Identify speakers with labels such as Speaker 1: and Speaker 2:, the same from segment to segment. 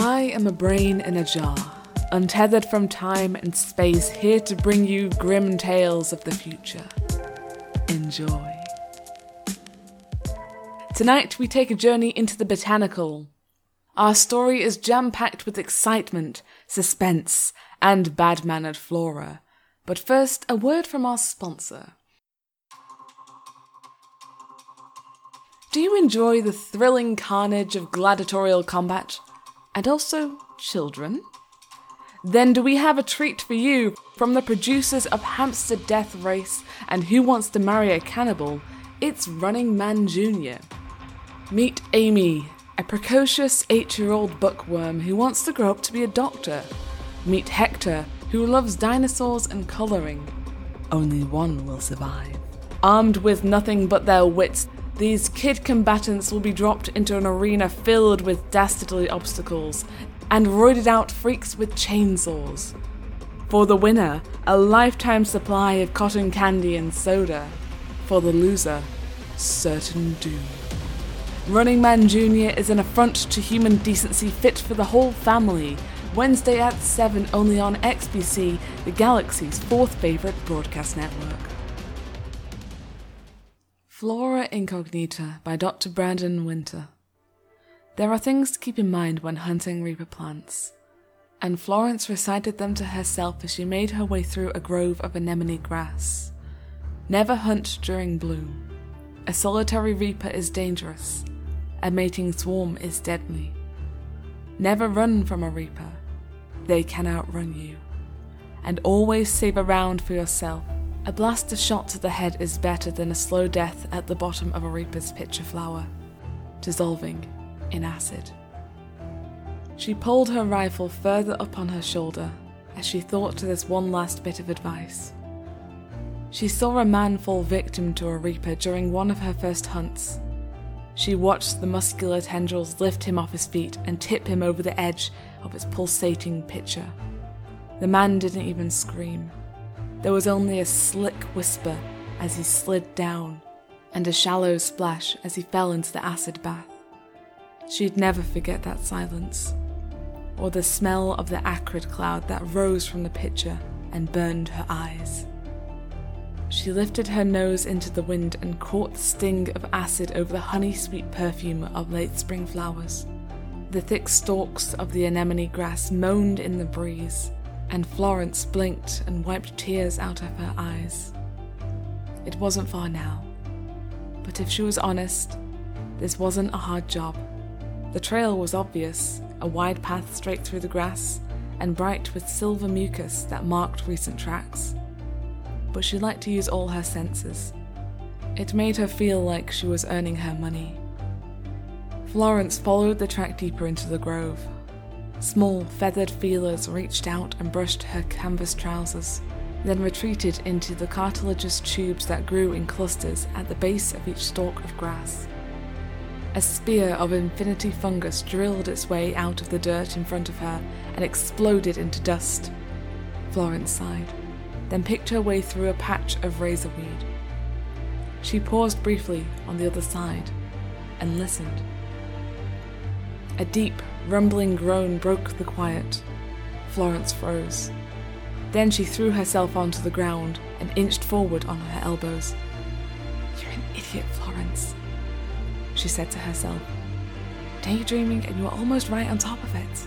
Speaker 1: I am a brain in a jar, untethered from time and space, here to bring you grim tales of the future. Enjoy. Tonight, we take a journey into the botanical. Our story is jam packed with excitement, suspense, and bad mannered flora. But first, a word from our sponsor. Do you enjoy the thrilling carnage of gladiatorial combat? And also children? Then do we have a treat for you from the producers of Hamster Death Race and Who Wants to Marry a Cannibal? It's Running Man Jr. Meet Amy, a precocious eight year old bookworm who wants to grow up to be a doctor. Meet Hector, who loves dinosaurs and colouring. Only one will survive. Armed with nothing but their wits, these kid combatants will be dropped into an arena filled with dastardly obstacles and roided out freaks with chainsaws. For the winner, a lifetime supply of cotton candy and soda. For the loser, certain doom. Running Man Jr. is an affront to human decency fit for the whole family. Wednesday at 7 only on XBC, the galaxy's fourth favourite broadcast network. Flora Incognita by Dr. Brandon Winter. There are things to keep in mind when hunting Reaper plants, and Florence recited them to herself as she made her way through a grove of anemone grass. Never hunt during bloom. A solitary Reaper is dangerous. A mating swarm is deadly. Never run from a Reaper. They can outrun you. And always save a round for yourself a blaster shot to the head is better than a slow death at the bottom of a reaper's pitcher flower, dissolving in acid. She pulled her rifle further up on her shoulder as she thought to this one last bit of advice. She saw a man fall victim to a reaper during one of her first hunts. She watched the muscular tendrils lift him off his feet and tip him over the edge of its pulsating pitcher. The man didn't even scream. There was only a slick whisper as he slid down, and a shallow splash as he fell into the acid bath. She'd never forget that silence, or the smell of the acrid cloud that rose from the pitcher and burned her eyes. She lifted her nose into the wind and caught the sting of acid over the honey sweet perfume of late spring flowers. The thick stalks of the anemone grass moaned in the breeze, and Florence blinked and wiped tears out of her eyes. It wasn't far now, but if she was honest, this wasn't a hard job. The trail was obvious a wide path straight through the grass and bright with silver mucus that marked recent tracks. But she liked to use all her senses. It made her feel like she was earning her money. Florence followed the track deeper into the grove, Small, feathered feelers reached out and brushed her canvas trousers, then retreated into the cartilaginous tubes that grew in clusters at the base of each stalk of grass. A spear of infinity fungus drilled its way out of the dirt in front of her and exploded into dust. Florence sighed, then picked her way through a patch of razorweed. She paused briefly on the other side and listened. A deep, rumbling groan broke the quiet. Florence froze. Then she threw herself onto the ground and inched forward on her elbows. You're an idiot, Florence, she said to herself. Daydreaming, and you were almost right on top of it.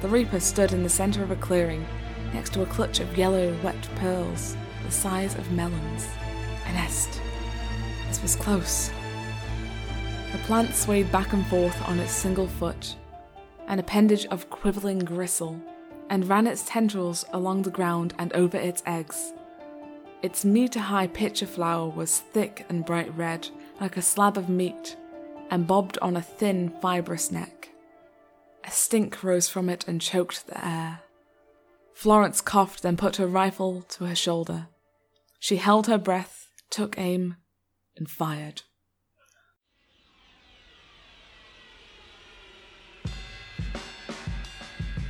Speaker 1: The Reaper stood in the center of a clearing, next to a clutch of yellow, wet pearls, the size of melons. A nest. This was close. The plant swayed back and forth on its single foot, an appendage of quivering gristle, and ran its tendrils along the ground and over its eggs. Its meter high pitcher flower was thick and bright red, like a slab of meat, and bobbed on a thin, fibrous neck. A stink rose from it and choked the air. Florence coughed, then put her rifle to her shoulder. She held her breath, took aim, and fired.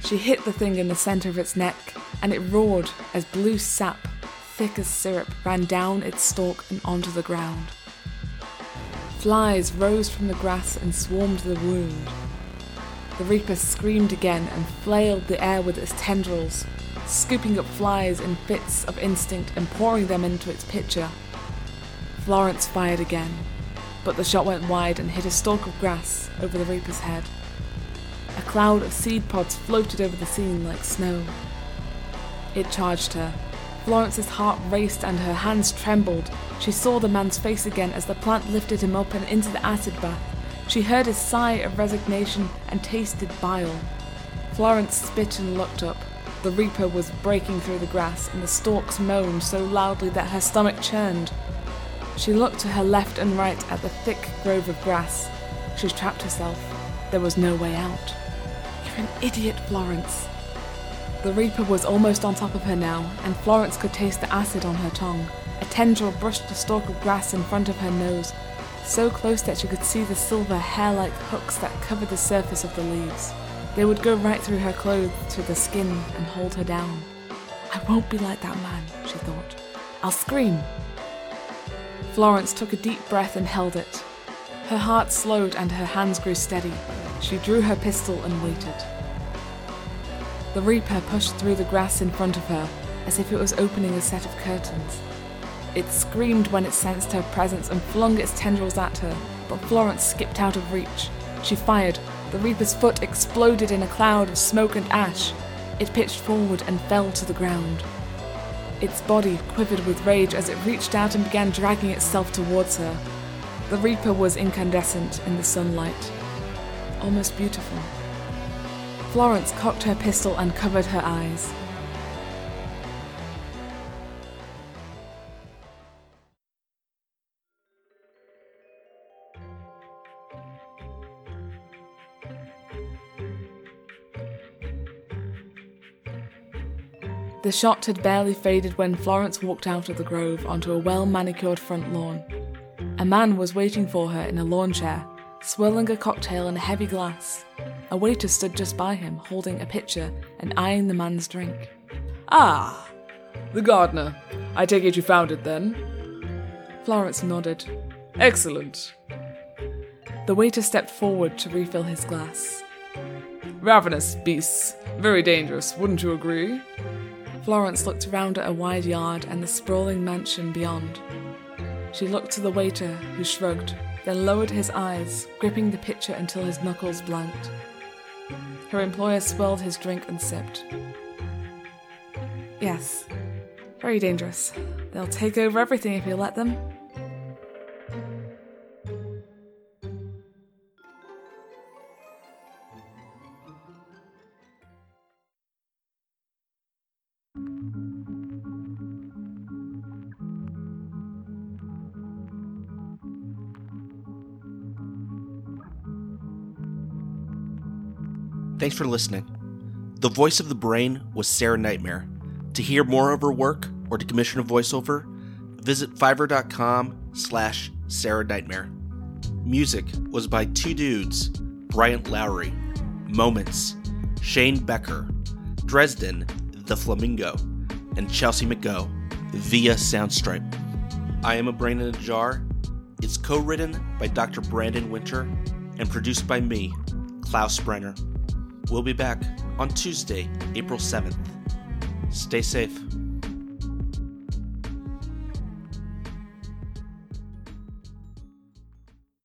Speaker 1: She hit the thing in the center of its neck, and it roared as blue sap, thick as syrup, ran down its stalk and onto the ground. Flies rose from the grass and swarmed the wound. The Reaper screamed again and flailed the air with its tendrils, scooping up flies in fits of instinct and pouring them into its pitcher. Florence fired again, but the shot went wide and hit a stalk of grass over the Reaper's head. Cloud of seed pods floated over the scene like snow. It charged her. Florence's heart raced and her hands trembled. She saw the man's face again as the plant lifted him up and into the acid bath. She heard his sigh of resignation and tasted bile. Florence spit and looked up. The reaper was breaking through the grass, and the stalks moaned so loudly that her stomach churned. She looked to her left and right at the thick grove of grass. She trapped herself. There was no way out. An idiot, Florence. The Reaper was almost on top of her now, and Florence could taste the acid on her tongue. A tendril brushed the stalk of grass in front of her nose, so close that she could see the silver hair like hooks that covered the surface of the leaves. They would go right through her clothes to the skin and hold her down. I won't be like that man, she thought. I'll scream. Florence took a deep breath and held it. Her heart slowed and her hands grew steady. She drew her pistol and waited. The Reaper pushed through the grass in front of her as if it was opening a set of curtains. It screamed when it sensed her presence and flung its tendrils at her, but Florence skipped out of reach. She fired. The Reaper's foot exploded in a cloud of smoke and ash. It pitched forward and fell to the ground. Its body quivered with rage as it reached out and began dragging itself towards her. The Reaper was incandescent in the sunlight, almost beautiful. Florence cocked her pistol and covered her eyes. The shot had barely faded when Florence walked out of the grove onto a well manicured front lawn. A man was waiting for her in a lawn chair, swirling a cocktail in a heavy glass. A waiter stood just by him, holding a pitcher and eyeing the man's drink.
Speaker 2: Ah, the gardener. I take it you found it then?
Speaker 1: Florence nodded.
Speaker 2: Excellent.
Speaker 1: The waiter stepped forward to refill his glass.
Speaker 2: Ravenous beasts. Very dangerous, wouldn't you agree?
Speaker 1: Florence looked around at a wide yard and the sprawling mansion beyond. She looked to the waiter, who shrugged, then lowered his eyes, gripping the pitcher until his knuckles blanked. Her employer swirled his drink and sipped. Yes, very dangerous. They'll take over everything if you let them.
Speaker 3: Thanks for listening. The voice of the brain was Sarah Nightmare. To hear more of her work or to commission a voiceover, visit fiverr.com slash Sarah Nightmare. Music was by two dudes, Bryant Lowry, Moments, Shane Becker, Dresden, The Flamingo, and Chelsea McGo via Soundstripe. I Am a Brain in a Jar. It's co written by Dr. Brandon Winter and produced by me, Klaus Brenner. We'll be back on Tuesday, April 7th. Stay safe.